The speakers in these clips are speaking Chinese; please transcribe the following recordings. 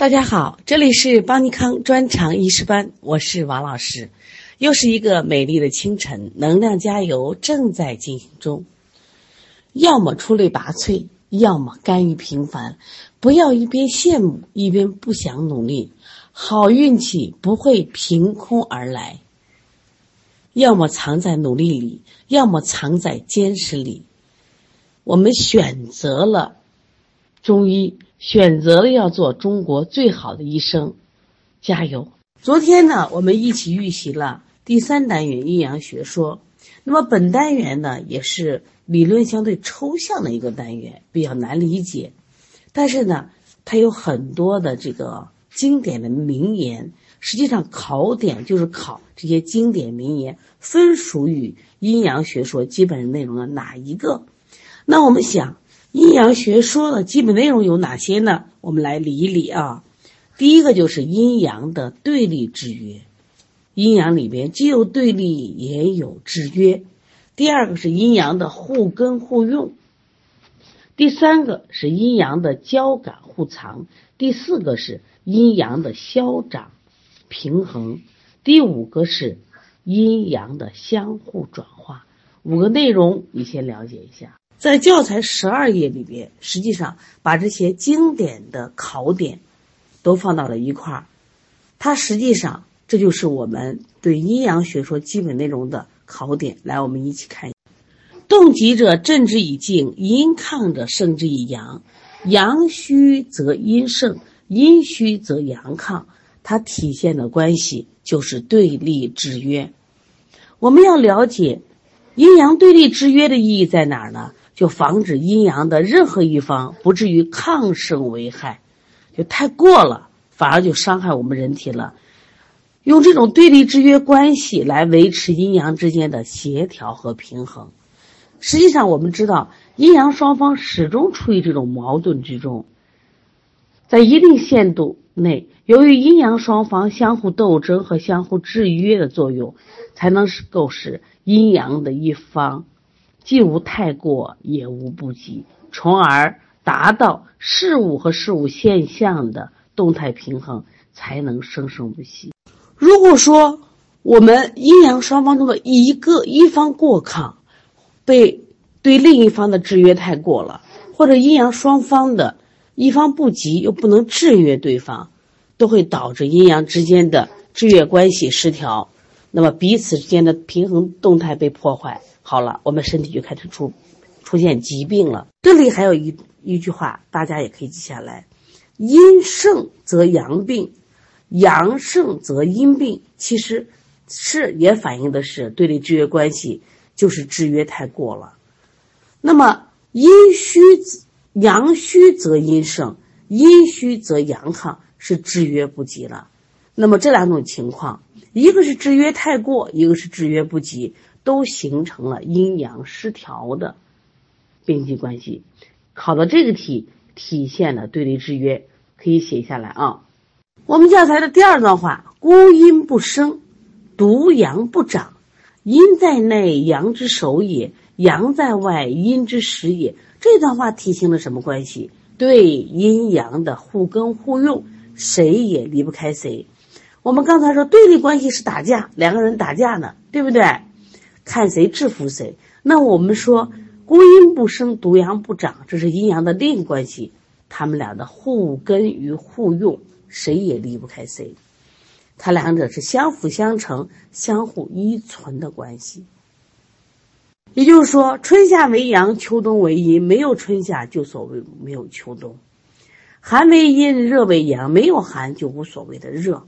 大家好，这里是邦尼康专长医师班，我是王老师。又是一个美丽的清晨，能量加油正在进行中。要么出类拔萃，要么甘于平凡。不要一边羡慕一边不想努力，好运气不会凭空而来。要么藏在努力里，要么藏在坚持里。我们选择了中医。选择了要做中国最好的医生，加油！昨天呢，我们一起预习了第三单元阴阳学说。那么本单元呢，也是理论相对抽象的一个单元，比较难理解。但是呢，它有很多的这个经典的名言。实际上，考点就是考这些经典名言分属于阴阳学说基本内容的哪一个。那我们想。阴阳学说的基本内容有哪些呢？我们来理一理啊。第一个就是阴阳的对立制约，阴阳里边既有对立也有制约。第二个是阴阳的互根互用，第三个是阴阳的交感互藏，第四个是阴阳的消长平衡，第五个是阴阳的相互转化。五个内容你先了解一下。在教材十二页里边，实际上把这些经典的考点都放到了一块儿。它实际上这就是我们对阴阳学说基本内容的考点。来，我们一起看：动极者正之以静，阴亢者胜之以阳。阳虚则阴盛，阴虚则阳亢。它体现的关系就是对立制约。我们要了解阴阳对立制约的意义在哪儿呢？就防止阴阳的任何一方不至于亢盛危害，就太过了，反而就伤害我们人体了。用这种对立制约关系来维持阴阳之间的协调和平衡。实际上，我们知道阴阳双方始终处于这种矛盾之中，在一定限度内，由于阴阳双方相互斗争和相互制约的作用，才能够使阴阳的一方。既无太过，也无不及，从而达到事物和事物现象的动态平衡，才能生生不息。如果说我们阴阳双方中的一个一方过亢，被对另一方的制约太过了，或者阴阳双方的一方不及又不能制约对方，都会导致阴阳之间的制约关系失调，那么彼此之间的平衡动态被破坏。好了，我们身体就开始出出现疾病了。这里还有一一句话，大家也可以记下来：阴盛则阳病，阳盛则阴病。其实是也反映的是对立制约关系，就是制约太过了。那么阴虚阳虚则阴盛，阴虚则阳亢，是制约不及了。那么这两种情况，一个是制约太过，一个是制约不及。都形成了阴阳失调的边际关系。考的这个题体现了对立制约，可以写下来啊。我们教材的第二段话：孤阴不生，独阳不长。阴在内，阳之首也；阳在外，阴之始也。这段话体现了什么关系？对阴阳的互根互用，谁也离不开谁。我们刚才说对立关系是打架，两个人打架呢，对不对？看谁制服谁。那我们说，孤阴不生，独阳不长，这是阴阳的另一关系。他们俩的互根与互用，谁也离不开谁。它两者是相辅相成、相互依存的关系。也就是说，春夏为阳，秋冬为阴，没有春夏就所谓没有秋冬；寒为阴，热为阳，没有寒就无所谓的热。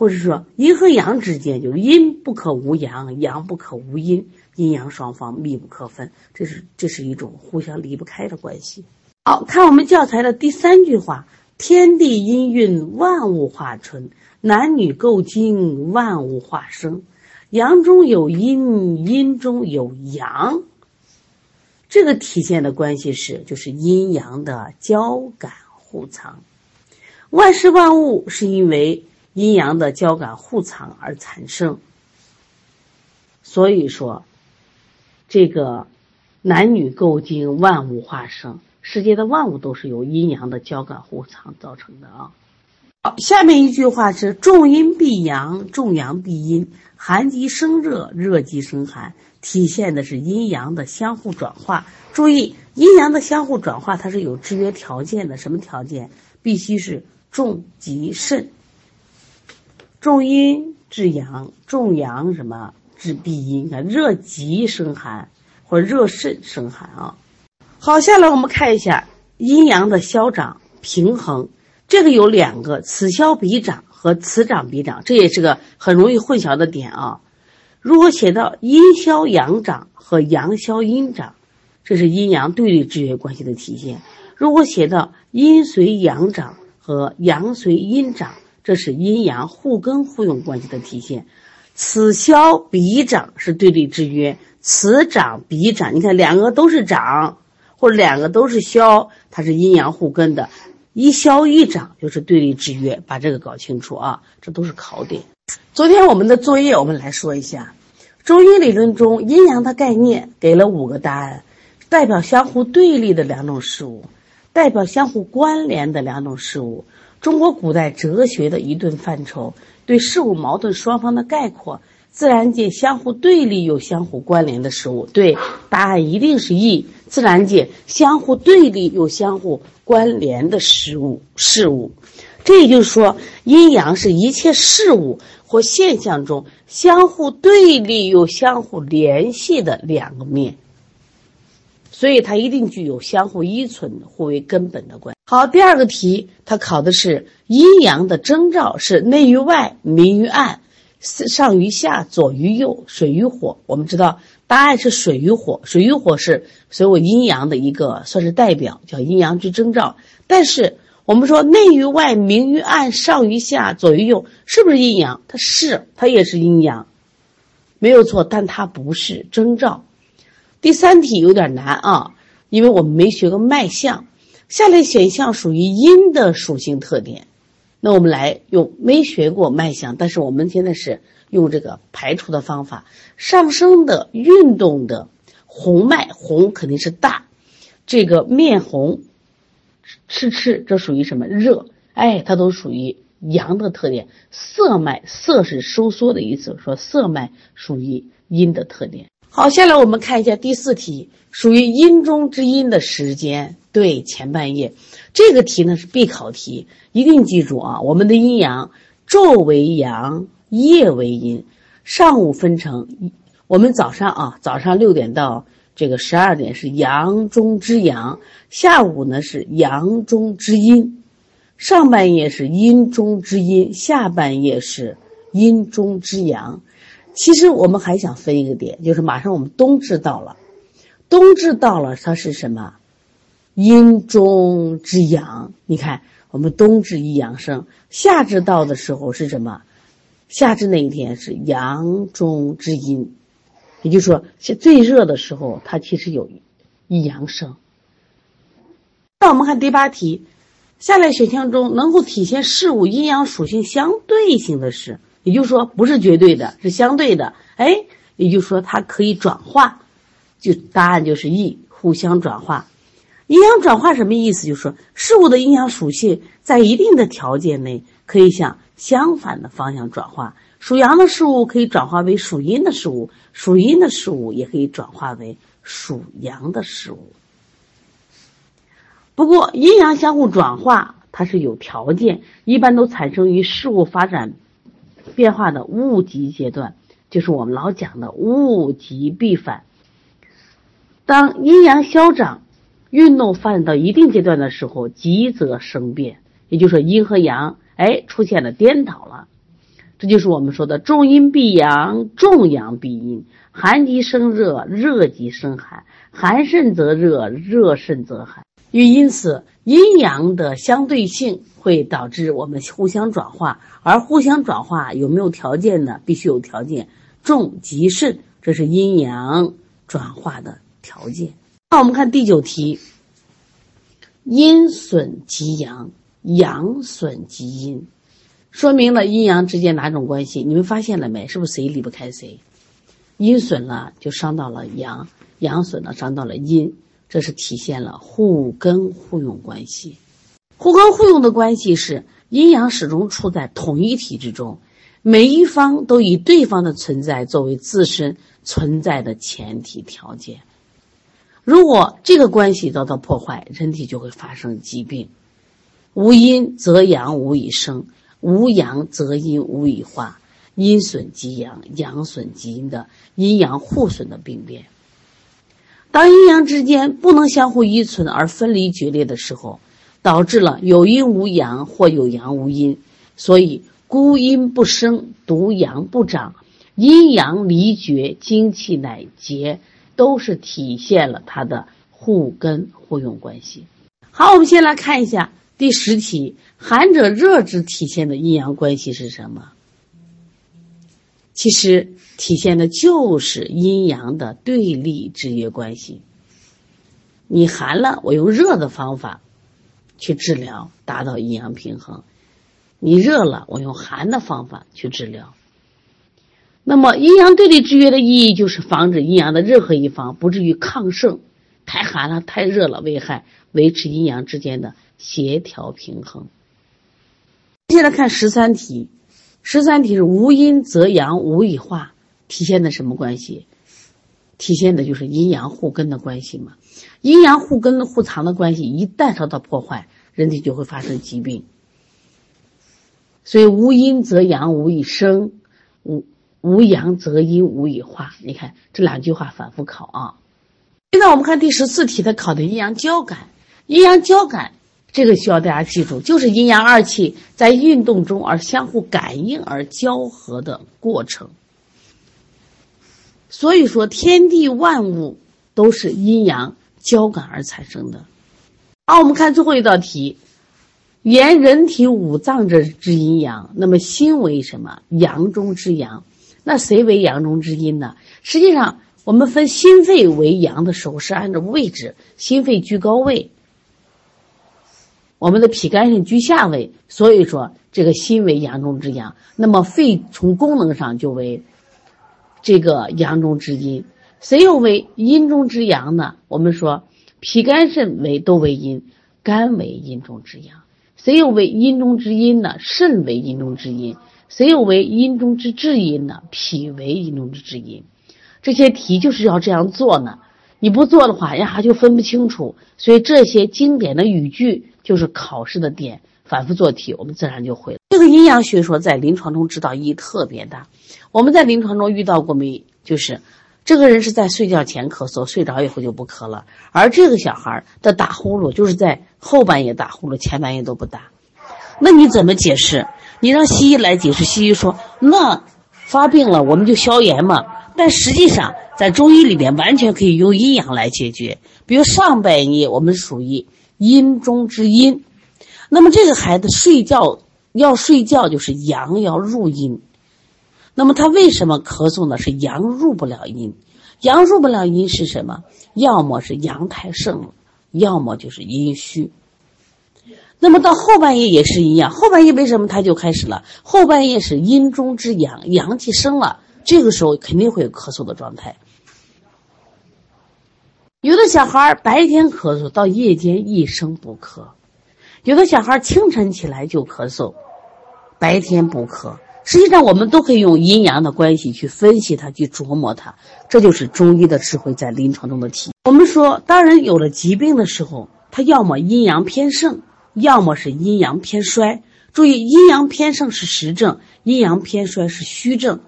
或者说，阴和阳之间就是阴不可无阳，阳不可无阴，阴阳双方密不可分，这是这是一种互相离不开的关系。好看我们教材的第三句话：天地阴运，万物化春；男女构精，万物化生。阳中有阴，阴中有阳。这个体现的关系是，就是阴阳的交感互藏。万事万物是因为。阴阳的交感互藏而产生，所以说，这个男女构精，万物化生，世界的万物都是由阴阳的交感互藏造成的啊。好，下面一句话是重阴必阳，重阳必阴，寒极生热，热极生寒，体现的是阴阳的相互转化。注意，阴阳的相互转化它是有制约条件的，什么条件？必须是重极盛，重阴治阳，重阳什么治必阴？看热极生寒，或者热盛生寒啊。好，下来我们看一下阴阳的消长平衡，这个有两个，此消彼长和此长彼长，这也是个很容易混淆的点啊。如果写到阴消阳长和阳消阴长，这是阴阳对立制约关系的体现。如果写到阴随阳长和阳随阴长，这是阴阳互根互用关系的体现。此消彼长是对立制约，此长彼长，你看两个都是长，或者两个都是消，它是阴阳互根的。一消一长就是对立制约，把这个搞清楚啊，这都是考点。昨天我们的作业，我们来说一下中医理论中阴阳的概念，给了五个答案，代表相互对立的两种事物。代表相互关联的两种事物，中国古代哲学的一顿范畴，对事物矛盾双方的概括。自然界相互对立又相互关联的事物，对，答案一定是 E。自然界相互对立又相互关联的事物，事物，这也就是说，阴阳是一切事物或现象中相互对立又相互联系的两个面。所以它一定具有相互依存、互为根本的关系。好，第二个题，它考的是阴阳的征兆是内于外、明于暗、上于下、左于右、水与火。我们知道答案是水与火，水与火是所有阴阳的一个算是代表，叫阴阳之征兆。但是我们说内于外、明于暗、上于下、左于右，是不是阴阳？它是，它也是阴阳，没有错，但它不是征兆。第三题有点难啊，因为我们没学过脉象。下列选项属于阴的属性特点，那我们来用没学过脉象，但是我们现在是用这个排除的方法。上升的、运动的红脉，红肯定是大，这个面红、赤赤，这属于什么？热，哎，它都属于阳的特点。涩脉，涩是收缩的意思，说涩脉属于阴的特点。好，下来我们看一下第四题，属于阴中之阴的时间，对前半夜。这个题呢是必考题，一定记住啊。我们的阴阳，昼为阳，夜为阴。上午分成，我们早上啊，早上六点到这个十二点是阳中之阳，下午呢是阳中之阴，上半夜是阴中之阴，下半夜是阴中之阳。其实我们还想分一个点，就是马上我们冬至到了，冬至到了，它是什么？阴中之阳。你看，我们冬至一阳生，夏至到的时候是什么？夏至那一天是阳中之阴，也就是说，最热的时候，它其实有一阳生。那我们看第八题，下列选项中能够体现事物阴阳属性相对性的是？也就是说，不是绝对的，是相对的。哎，也就是说，它可以转化，就答案就是 E，互相转化。阴阳转化什么意思？就是说，事物的阴阳属性在一定的条件内，可以向相反的方向转化。属阳的事物可以转化为属阴的事物，属阴的事物也可以转化为属阳的事物。不过，阴阳相互转化，它是有条件，一般都产生于事物发展。变化的物极阶段，就是我们老讲的物极必反。当阴阳消长，运动发展到一定阶段的时候，极则生变，也就是说阴和阳，哎，出现了颠倒了。这就是我们说的重阴必阳，重阳必阴，寒极生热，热极生寒，寒甚则热，热甚则寒。因此，阴阳的相对性会导致我们互相转化，而互相转化有没有条件呢？必须有条件，重极盛，这是阴阳转化的条件。那我们看第九题，阴损及阳，阳损及阴，说明了阴阳之间哪种关系？你们发现了没？是不是谁离不开谁？阴损了就伤到了阳，阳损了伤到了阴。这是体现了互根互用关系。互根互用的关系是阴阳始终处在统一体之中，每一方都以对方的存在作为自身存在的前提条件。如果这个关系遭到破坏，人体就会发生疾病。无阴则阳无以生，无阳则阴无以化，阴损及阳，阳损及阴的阴阳互损的病变。当阴阳之间不能相互依存而分离决裂的时候，导致了有阴无阳或有阳无阴，所以孤阴不生，独阳不长，阴阳离绝，精气乃竭，都是体现了它的互根互用关系。好，我们先来看一下第十题：寒者热之体现的阴阳关系是什么？其实。体现的就是阴阳的对立制约关系。你寒了，我用热的方法去治疗，达到阴阳平衡；你热了，我用寒的方法去治疗。那么，阴阳对立制约的意义就是防止阴阳的任何一方不至于亢盛，太寒了、太热了危害，维持阴阳之间的协调平衡。接下来看十三题，十三题是无阴则阳，无以化。体现的什么关系？体现的就是阴阳互根的关系嘛。阴阳互根互藏的关系一旦受到破坏，人体就会发生疾病。所以无阴则阳无以生，无无阳则阴无以化。你看这两句话反复考啊。现在我们看第十四题，它考的阴阳交感。阴阳交感这个需要大家记住，就是阴阳二气在运动中而相互感应而交合的过程。所以说，天地万物都是阴阳交感而产生的。好，我们看最后一道题：言人体五脏之之阴阳，那么心为什么？阳中之阳。那谁为阳中之阴呢？实际上，我们分心肺为阳的时候是按照位置，心肺居高位，我们的脾肝肾居下位。所以说，这个心为阳中之阳。那么肺从功能上就为。这个阳中之阴，谁又为阴中之阳呢？我们说脾肝肾为都为阴，肝为阴中之阳。谁又为阴中之阴呢？肾为阴中之阴。谁又为阴中之至阴呢？脾为阴中之至阴。这些题就是要这样做呢。你不做的话，呀就分不清楚。所以这些经典的语句就是考试的点。反复做题，我们自然就会了。这个阴阳学说在临床中指导意义特别大。我们在临床中遇到过没？就是这个人是在睡觉前咳嗽，睡着以后就不咳了。而这个小孩的打呼噜就是在后半夜打呼噜，前半夜都不打。那你怎么解释？你让西医来解释，西医说那发病了我们就消炎嘛。但实际上在中医里面完全可以用阴阳来解决。比如上半夜我们属于阴中之阴。那么这个孩子睡觉要睡觉，就是阳要入阴。那么他为什么咳嗽呢？是阳入不了阴，阳入不了阴是什么？要么是阳太盛了，要么就是阴虚。那么到后半夜也是一样，后半夜为什么他就开始了？后半夜是阴中之阳，阳气生了，这个时候肯定会有咳嗽的状态。有的小孩白天咳嗽，到夜间一声不咳。有的小孩清晨起来就咳嗽，白天不咳。实际上，我们都可以用阴阳的关系去分析它，去琢磨它。这就是中医的智慧在临床中的体现。我们说，当人有了疾病的时候，他要么阴阳偏盛，要么是阴阳偏衰。注意，阴阳偏盛是实症，阴阳偏衰是虚症。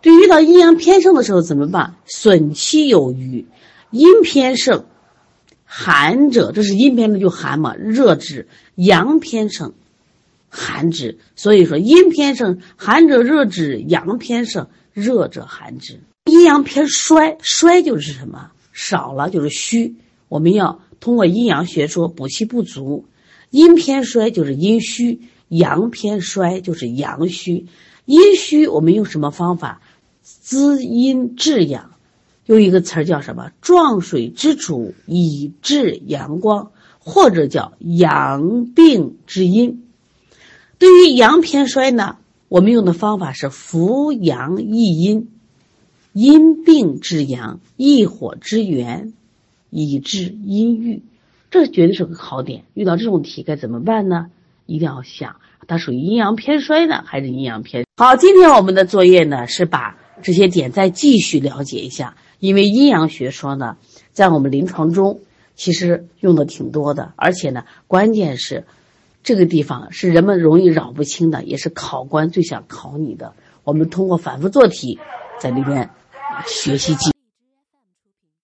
对，遇到阴阳偏盛的时候怎么办？损气有余，阴偏盛。寒者，这是阴偏的就寒嘛，热之；阳偏盛，寒之。所以说，阴偏盛，寒者热之；阳偏盛，热者寒之。阴阳偏衰，衰就是什么？少了就是虚。我们要通过阴阳学说补气不足。阴偏衰就是阴虚，阳偏衰就是阳虚。阴虚，我们用什么方法？滋阴治阳。用一个词儿叫什么？壮水之主以治阳光，或者叫阳病之阴。对于阳偏衰呢，我们用的方法是扶阳益阴，阴病之阳，益火之源，以治阴郁，这绝对是个考点。遇到这种题该怎么办呢？一定要想，它属于阴阳偏衰呢，还是阴阳偏？好，今天我们的作业呢是把这些点再继续了解一下，因为阴阳学说呢，在我们临床中其实用的挺多的，而且呢，关键是这个地方是人们容易扰不清的，也是考官最想考你的。我们通过反复做题，在里面学习记。